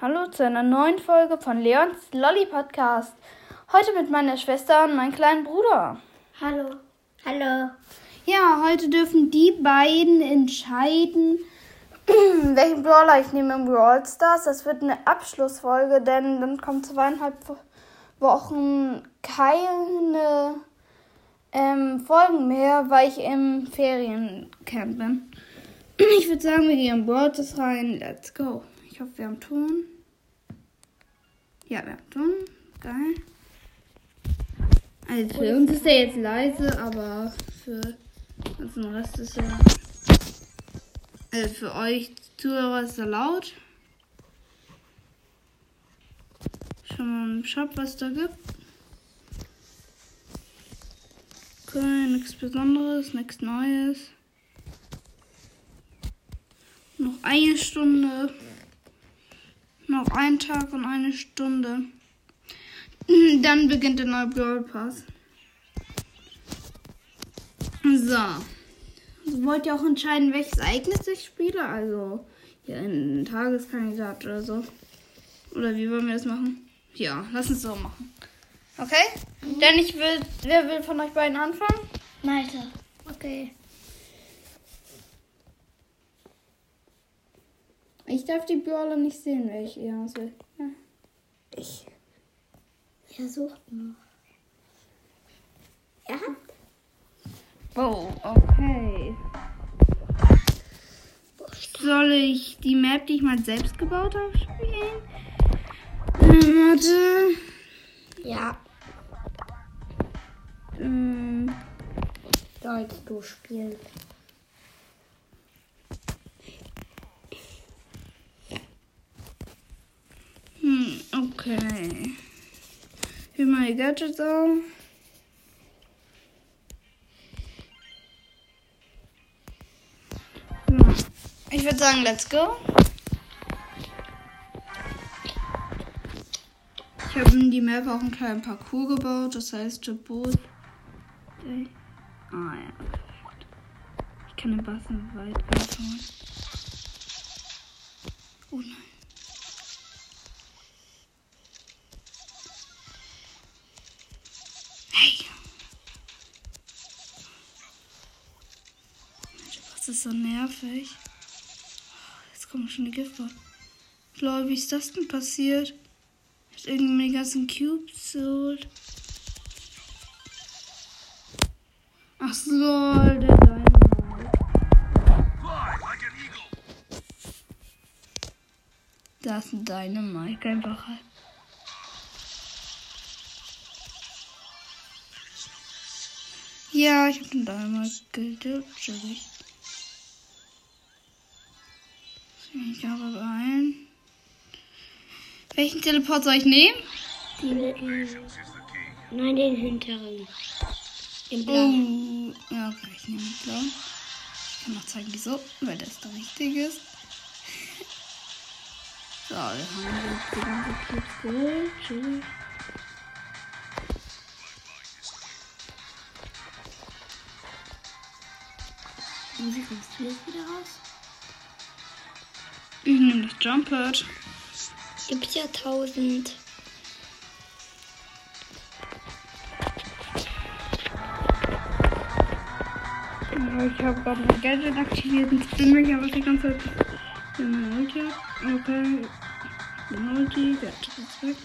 Hallo zu einer neuen Folge von Leons Lolly Podcast. Heute mit meiner Schwester und meinem kleinen Bruder. Hallo. Hallo. Ja, heute dürfen die beiden entscheiden, welchen Brawler ich nehme im Brawl Stars. Das wird eine Abschlussfolge, denn dann kommt zweieinhalb Wochen keine ähm, Folgen mehr, weil ich im Feriencamp bin. Ich würde sagen, wir gehen Brawl Stars rein. Let's go. Ich hoffe, wir haben Ton. Ja, wir haben Ton. Geil. Also für uns ist der jetzt leise, aber für den Rest ist er. Also für euch Zuhörer ist er laut. Schauen wir mal im Shop, was da gibt. Okay, nichts Besonderes, nichts Neues. Noch eine Stunde. Noch ein Tag und eine Stunde. Dann beginnt der neue Brawl Pass. So. Wollt ihr auch entscheiden, welches Ereignis ich spiele? Also hier ein Tageskandidat oder so. Oder wie wollen wir das machen? Ja, lass uns so machen. Okay? Mhm. Denn ich will. Wer will von euch beiden anfangen? Malte. Okay. Ich darf die Brawler nicht sehen, welche ihr aus will. Ja. Ich. Er sucht noch. Er hat. Oh, okay. Soll ich die Map, die ich mal selbst gebaut habe, spielen? Äh, warte. Ja. Ähm. Sollst du spielen? Okay. Wie meine Gadgets auch. Ich würde sagen, let's go. Ich habe in die Map auch einen kleinen Parcours gebaut, das heißt der Boot. Ah ja. Ich kann den Bassen weit anfangen. Oh nein. Das ist so nervig. Jetzt kommen schon die Giftwort. Lol, wie ist das denn passiert? Hat irgendwie die ganzen Cubes geholt. Ach so, der Dynamite. Da ist ein Dynamite, einfach halt. Ja, ich hab den Dynamite getötet. Ich habe ein. Welchen Teleport soll ich nehmen? Den, äh, nein, den hinteren. Den blauen. Oh, ja, okay, ich nehme den blauen. Ich kann noch zeigen, wieso, weil das der richtige ist. So, wir haben jetzt die ganze Cubes geholt. Tschüss. Und wie kommst du jetzt wieder raus? Ich nehme das Jump Pad. Gibt ja tausend. Ja, ich habe gerade mein Gadget aktiviert und bin mich aber die ganze Zeit in meiner Ulti. Okay. Ulti, Gadget ist weg.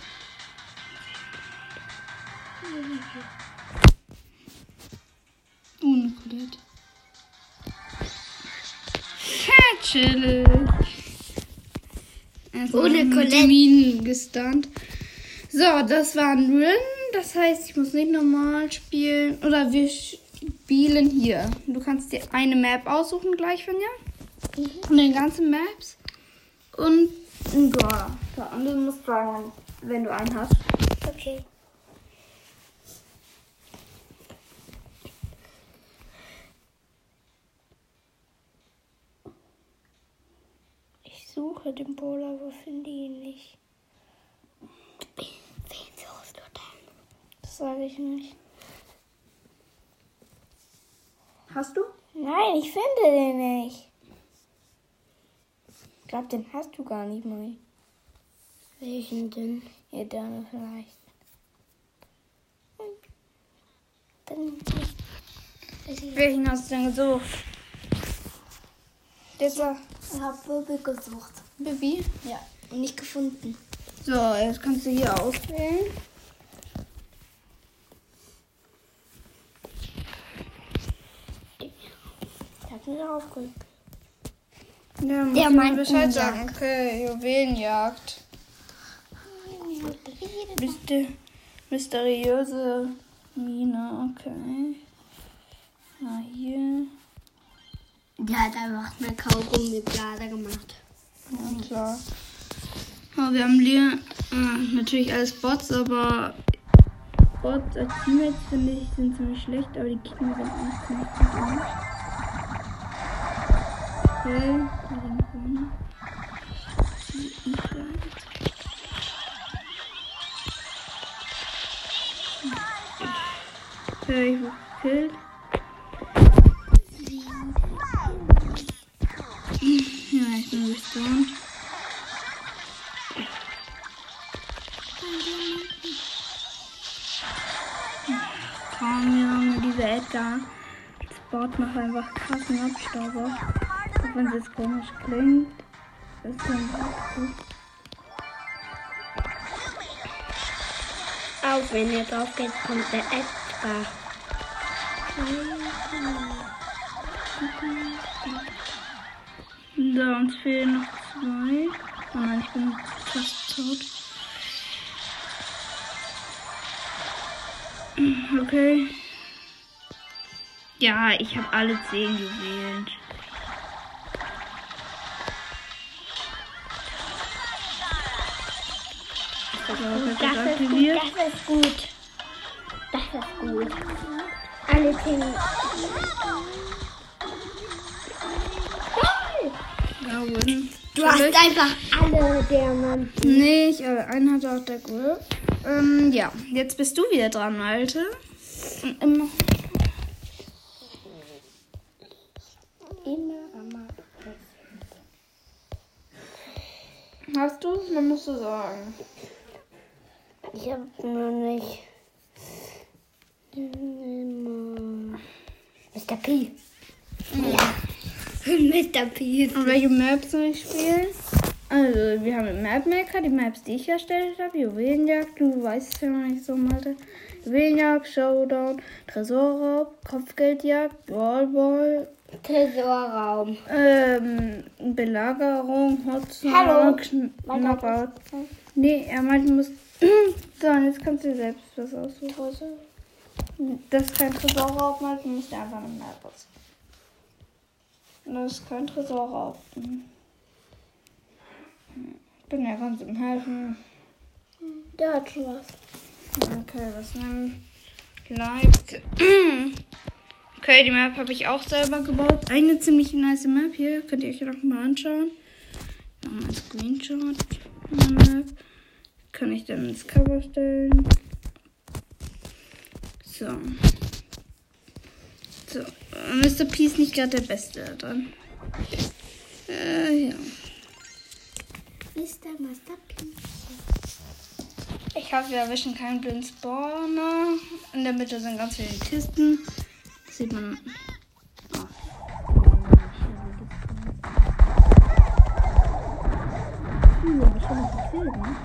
Ohne Colette. Chillig. Erstmal Ohne Colette. Minen gestunt. So, das war ein Win. Das heißt, ich muss nicht normal spielen. Oder wir spielen hier. Du kannst dir eine Map aussuchen gleich, Finja. Von den ganzen Maps. Und ein. Ja, und du musst sagen, wenn du einen hast. Okay. Ich suche den Bowler, aber finde ihn nicht. Wen suchst du denn? Das sage ich nicht. Hast du? Nein, ich finde den nicht. Ich glaube, den hast du gar nicht mal. Welchen denn? Ja, dann vielleicht. Dann nicht. Welchen hast du denn gesucht? Dieser Ich habe Wirbel gesucht. Bibi? Ja. Und nicht gefunden. So, jetzt kannst du hier auswählen. Ich habe mich aufgeregt. Ja, muss Der meint Bescheid Umjagd. sagen. Okay, Juwelenjagd. Myster mysteriöse Mine, okay. Na, hier. Der hat einfach eine Kaugummiblase gemacht. Ja, klar. Ja, wir haben hier äh, natürlich alles Bots, aber Bots als Teammates finde ich sind ziemlich schlecht, aber die Gegner sind auch ziemlich gut. Okay. Okay, ich wurde gekillt. Edgar. Das Bot macht einfach krassen Abstauber. Auch wenn es jetzt komisch klingt. Ist dann gut. Auch wenn er drauf geht, kommt der Edgar. So, uns fehlen noch zwei. Oh nein, ich bin fast tot. Okay. Ja, ich habe alle zehn gewählt. So, wird das Das ist gut, das ist gut. Das ist gut. Alle zehn. Ja, win. Du hast einfach alle Diamanten. Nee, ich, äh, einen hatte auch der Grill. Ähm, ja, jetzt bist du wieder dran, Alte. Und. Immer Hast du es? Dann musst du sagen. Ich hab nur nicht. Mr. P. Ja. Mr. P. Und welche Maps soll ich spielen? Also, wir haben den Map Maker, die Maps, die ich erstellt habe. Juwelenjagd, du weißt es ja noch nicht so, Malte. Juwelenjagd, Showdown, Tresorraub, Kopfgeldjagd, Ballball, Tresorraum. ähm, Belagerung, Hallo. Knockout. Nee, er meinte, du musst. so, und jetzt kannst du selbst was aussuchen. Das ist kein Tresorraub, Malte, du musst dir einfach Map aussuchen. Das ist kein Tresorraub. Hm. Ich bin ja ganz im Helfen. Der hat schon was. Okay, was nehmen? Like. Okay, die Map habe ich auch selber gebaut. Eine ziemlich nice Map hier. Könnt ihr euch noch mal anschauen. Nochmal ein Screenshot Map. Kann ich dann ins Cover stellen. So. So. äh, Mr. P ist nicht gerade der Beste da dran. Äh, ja. Mr. Master P. Ich hoffe, wir erwischen keinen blinden Spawner. In der Mitte sind ganz viele Kisten. Sieht man. Oh. Gekillt, ne?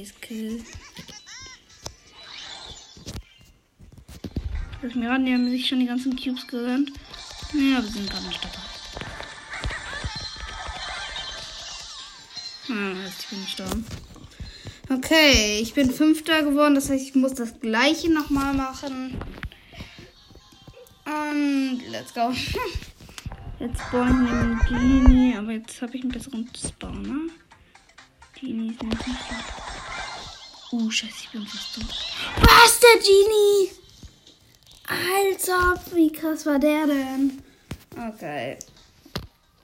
Ist kill. Das Miran, die haben sich schon die ganzen Cubes gegönnt. Ja, wir sind gerade nicht dabei. Ah, jetzt bin ich gestorben. Okay, ich bin Fünfter geworden. Das heißt, ich muss das gleiche nochmal machen. Und let's go. Jetzt spawnen wir einen Genie, aber jetzt habe ich einen besseren Spawner. Genie ist nicht da. Uh, scheiße, ich bin fast tot. Was, der Genie? Ob, wie krass war der denn? Okay.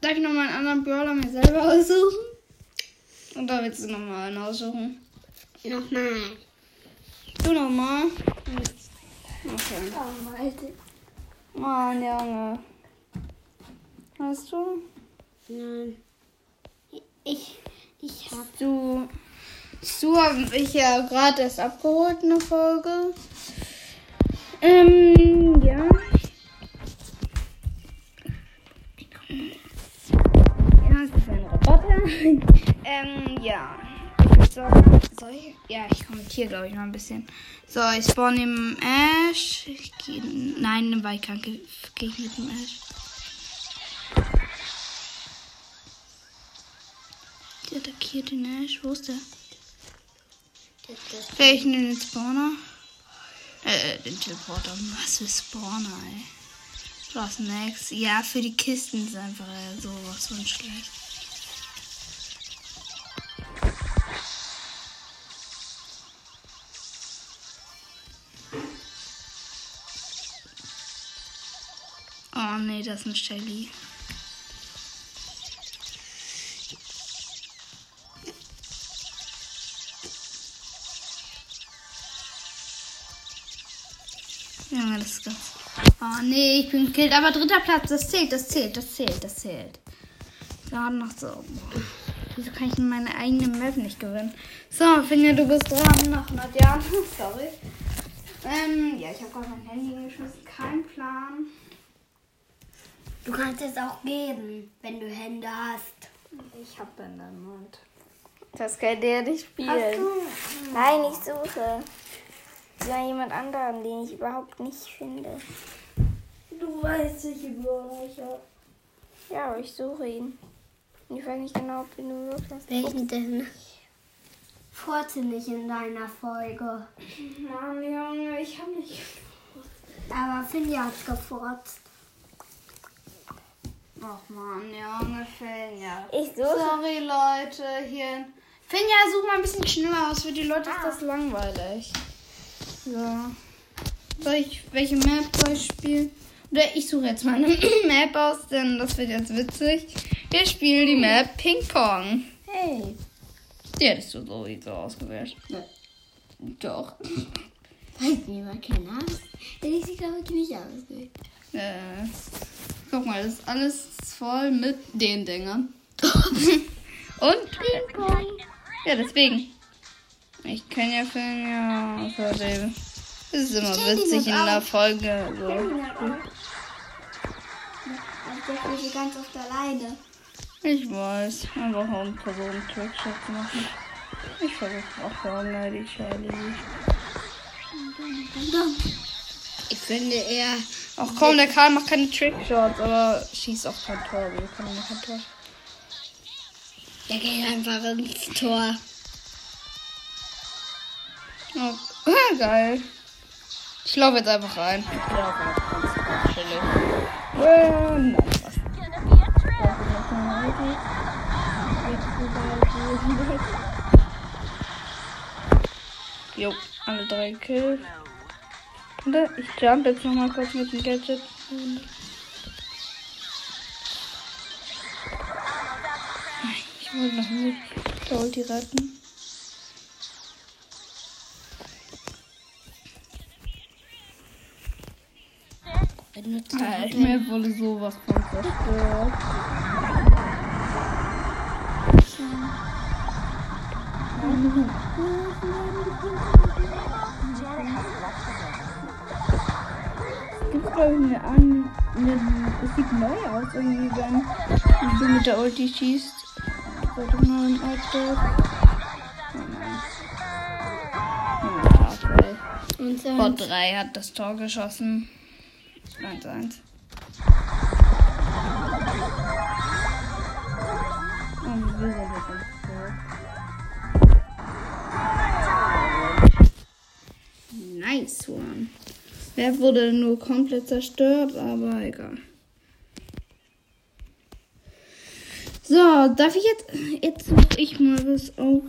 Darf ich nochmal einen anderen Brawler mir selber aussuchen? Oder willst du nochmal einen aussuchen? Nochmal. Du nochmal? Okay. Oh. Mann, Junge. Hast du? Nein. Ich, ich hab. Du. Du habe ich ja gerade erst abgeholt, eine Folge. Ähm. Ja, ähm, ja. So, soll ich? Ja, ich kommentiere, glaube ich, mal ein bisschen. So, ich spawn im Ash. Ich geh, nein, im Weitkampf gehe ich mit dem Ash. Die attackiert den Ash. Wo ist der? Vielleicht in den Spawner? Äh, den Teleporter. Was für Spawner, ey. Was Max? Ja, für die Kisten ist einfach äh, sowas von schlecht. Das ist ein Shelly. Junge, das ist ganz. Oh nee, ich bin gekillt. Aber dritter Platz, das zählt, das zählt, das zählt, das zählt. Gerade noch so. Wieso kann ich in meine eigene Map nicht gewinnen? So, Finja, du bist dran nach 100 Jahren. Sorry. Ähm, ja, ich habe gerade mein Handy hingeschmissen. Kein Plan. Du kannst es auch geben, wenn du Hände hast. Ich hab in deinem Mund. Das kann der nicht spielen. Hast du? Nein, ich suche. Ja, jemand anderen, den ich überhaupt nicht finde. Du weißt, welche Brawler ich habe. Ja, aber ich suche ihn. Ich weiß nicht genau, ob du ihn wirklich hast. Welchen denn? Furze nicht in deiner Folge. Mann, Junge, ich hab nicht. Aber Finja hat gefurzt. Ach man, Junge, Finja. Ich suche. Sorry, Leute, hier. Finja, such mal ein bisschen schneller aus. Für die Leute ist das langweilig. Ja. Soll ich, welche Map soll ich spielen? Oder ich suche jetzt mal eine Map aus, denn das wird jetzt witzig. Wir spielen die Map Ping Pong. Hey. Die hättest du sowieso ausgewählt. Ne. Doch. Weiß niemand keine Angst. Hätte ich glaube ich, nicht ausgewählt. Äh, guck mal, das ist alles voll mit den Dingern. Und? Ping Pong. Ja, deswegen. Ich kann ja filmen, ja, außerdem. Das ist immer witzig in der. Folge. So. Also ganz oft alleine. Ich weiß, einfach um Personen Trickshot zu machen. Ich versuche auch Hunger, die Charlie. Ich finde eher. Ach komm, der Karl macht keine Trickshots, aber schießt auch kein Tor. Wir können noch kein Tor. Der geht einfach ins Tor. Oh, ah, geil. Ich laufe jetzt einfach rein. Ich laufe einfach ganz chillig. Äh, nein, was? Jo, alle drei Kills. Warte, Ich jump jetzt nochmal kurz mit dem Gadget. Ich wollte noch nicht der Ulti retten. Ja, ich mir wurde sowas von zerstört. Es glaube ich eine, an, es sieht neu aus irgendwie, wenn du mit der Ulti schießt. Warte mal ein. Oh. Und Bot 3 hat das Tor geschossen. 1-1. Oh, wie will er das so? Nice one. Wer wurde nur komplett zerstört, aber egal. So, darf ich jetzt. Jetzt suche ich mal was auf.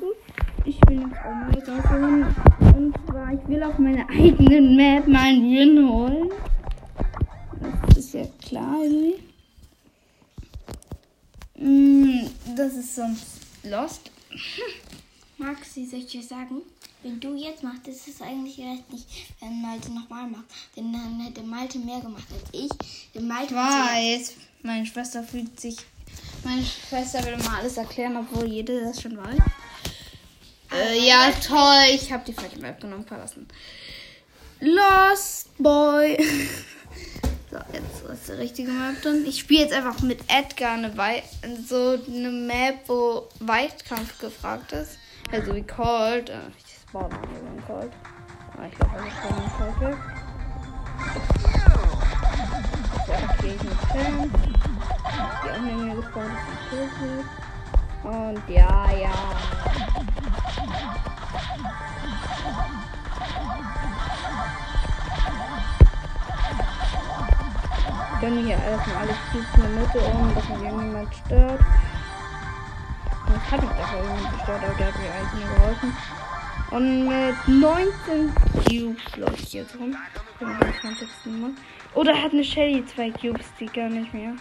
Ich will jetzt auch mal was. Und zwar, ich will auf meiner eigenen Map mal einen Win holen. Das ist ja klar irgendwie. Mm, Das ist sonst Lost. Maxi, soll ich dir sagen? Wenn du jetzt machst, ist es eigentlich recht nicht, wenn Malte nochmal macht. Denn dann hätte Malte mehr gemacht als ich. Denn Malte Weiß. Meine Schwester fühlt sich. Meine Schwester will immer alles erklären, obwohl jede das schon weiß. Äh, ja, toll. Ich habe die falsche Map genommen, verlassen. Lost Boy. so, jetzt ist die richtige Map drin. Ich spiele jetzt einfach mit Edgar eine Wei so eine Map, wo Weitkampf gefragt ist. Also wie Cold. Äh, ich spawn mal hier in Cold. Ah, ich glaube, ich Cold weg. Ja, okay, ich muss chillen. Die mir gespawnt ist, die Und ja, ja. gönne hier erstmal alles Cubes in der Mitte um, dass mir niemand stört. Das habe ich doch irgendwie gestört, aber der hat mir eigentlich nur geholfen. Und mit 19 Cubes ich jetzt rum. Oder hat eine Shelly zwei Cubes, die gar nicht mehr.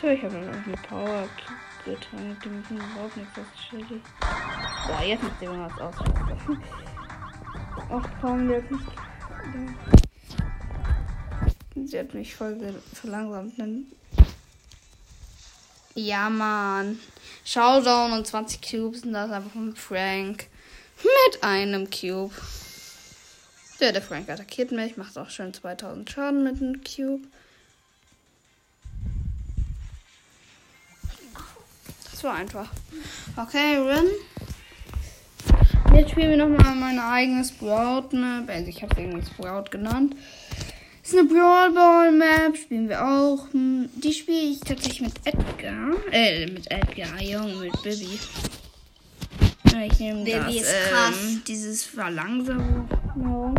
Tja, ich habe noch eine Power Cube getan, die müssen überhaupt nichts aus Shelly. Boah, jetzt macht sie was aus. Ach komm, der hat nicht. Sie hat mich voll verlangsamt. Ne? Ja, Mann. Showdown und 20 Cubes und das einfach von Frank. Mit einem Cube. Ja, der Frank attackiert mich, macht auch schon 2000 Schaden mit einem Cube. Das war einfach. Okay, Rin. Jetzt spielen wir nochmal meine eigene Sprout-Map. Also ich habe irgendwie Sprout genannt. Das ist eine Brawl Ball Map, spielen wir auch. Hm, die spiele ich tatsächlich mit Edgar. Äh, mit Edgar, Junge, mit Bibi. Ich nehme das, ist krass. Ähm, dieses Verlangsamung.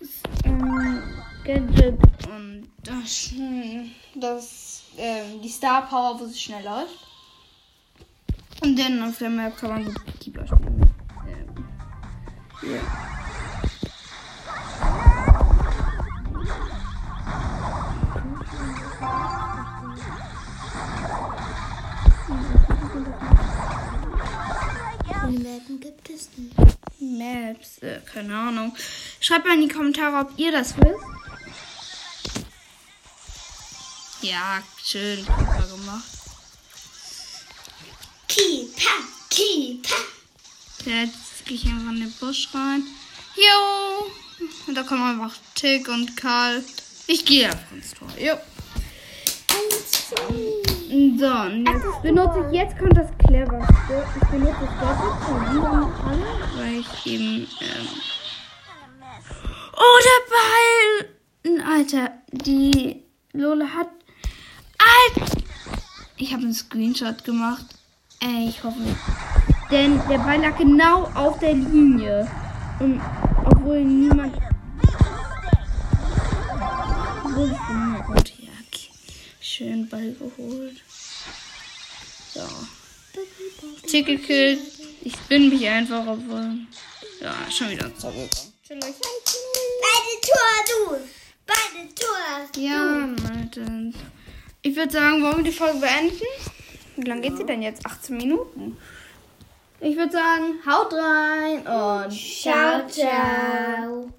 Das, ähm, Gadget und das, hm, das ähm, die Star Power, wo sie schnell läuft. Und dann auf der Map kann man gut Keeper spielen. Ähm, ja. Mappen gibt es nicht? Maps, äh, keine Ahnung. Schreibt mal in die Kommentare, ob ihr das wisst. Ja, schön Keeper gemacht. Keeper, Keeper. Jetzt gehe ich einfach in den Busch rein. Jo! Und da kommen einfach Tick und Karl. Ich gehe einfach ins Tor. Jo. So, und jetzt benutze ich, jetzt kommt das cleverste. Ich benutze das doppelt von weil ich eben, ähm Oh, der Ball! Alter, die Lola hat, Alter! Ich habe einen Screenshot gemacht. Ey, ich hoffe nicht. Denn der Ball lag genau auf der Linie. Und obwohl niemand... Obwohl ich schön Ball geholt. So. Ticket gekillt. Ich bin mich einfach, obwohl. Ja, schon wieder zurückgekommen. Beide Tor, du! Beide Tor! Du. Ja, Leute. Ich würde sagen, wollen wir die Folge beenden? Wie lange geht sie denn jetzt? 18 Minuten. Ich würde sagen, haut rein und ciao, ciao.